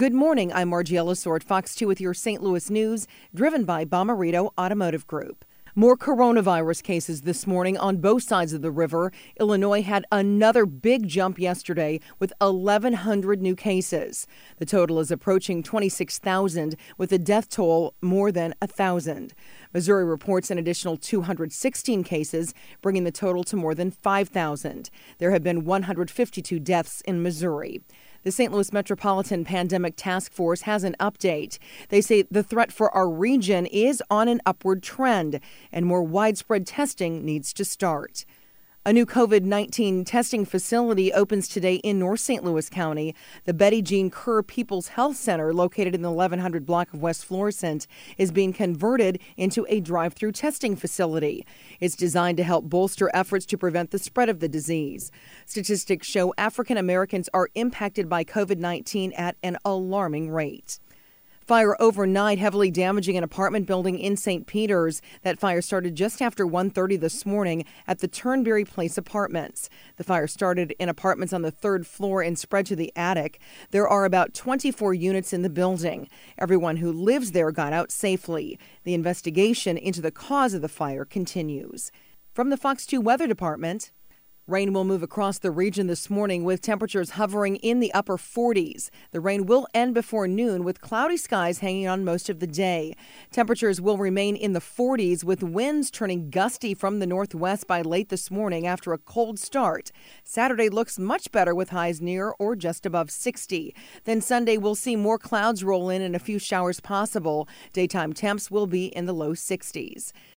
Good morning. I'm Margie Ellisor, Fox 2 with your St. Louis news, driven by Bomarito Automotive Group. More coronavirus cases this morning on both sides of the river. Illinois had another big jump yesterday with 1,100 new cases. The total is approaching 26,000, with a death toll more than 1,000. Missouri reports an additional 216 cases, bringing the total to more than 5,000. There have been 152 deaths in Missouri. The St. Louis Metropolitan Pandemic Task Force has an update. They say the threat for our region is on an upward trend and more widespread testing needs to start. A new COVID 19 testing facility opens today in North St. Louis County. The Betty Jean Kerr People's Health Center, located in the 1100 block of West Florissant, is being converted into a drive through testing facility. It's designed to help bolster efforts to prevent the spread of the disease. Statistics show African Americans are impacted by COVID 19 at an alarming rate. Fire overnight heavily damaging an apartment building in St. Peters. That fire started just after 1:30 this morning at the Turnberry Place apartments. The fire started in apartments on the 3rd floor and spread to the attic. There are about 24 units in the building. Everyone who lives there got out safely. The investigation into the cause of the fire continues. From the Fox 2 Weather Department, Rain will move across the region this morning with temperatures hovering in the upper 40s. The rain will end before noon with cloudy skies hanging on most of the day. Temperatures will remain in the 40s with winds turning gusty from the northwest by late this morning after a cold start. Saturday looks much better with highs near or just above 60. Then Sunday we'll see more clouds roll in and a few showers possible. Daytime temps will be in the low 60s.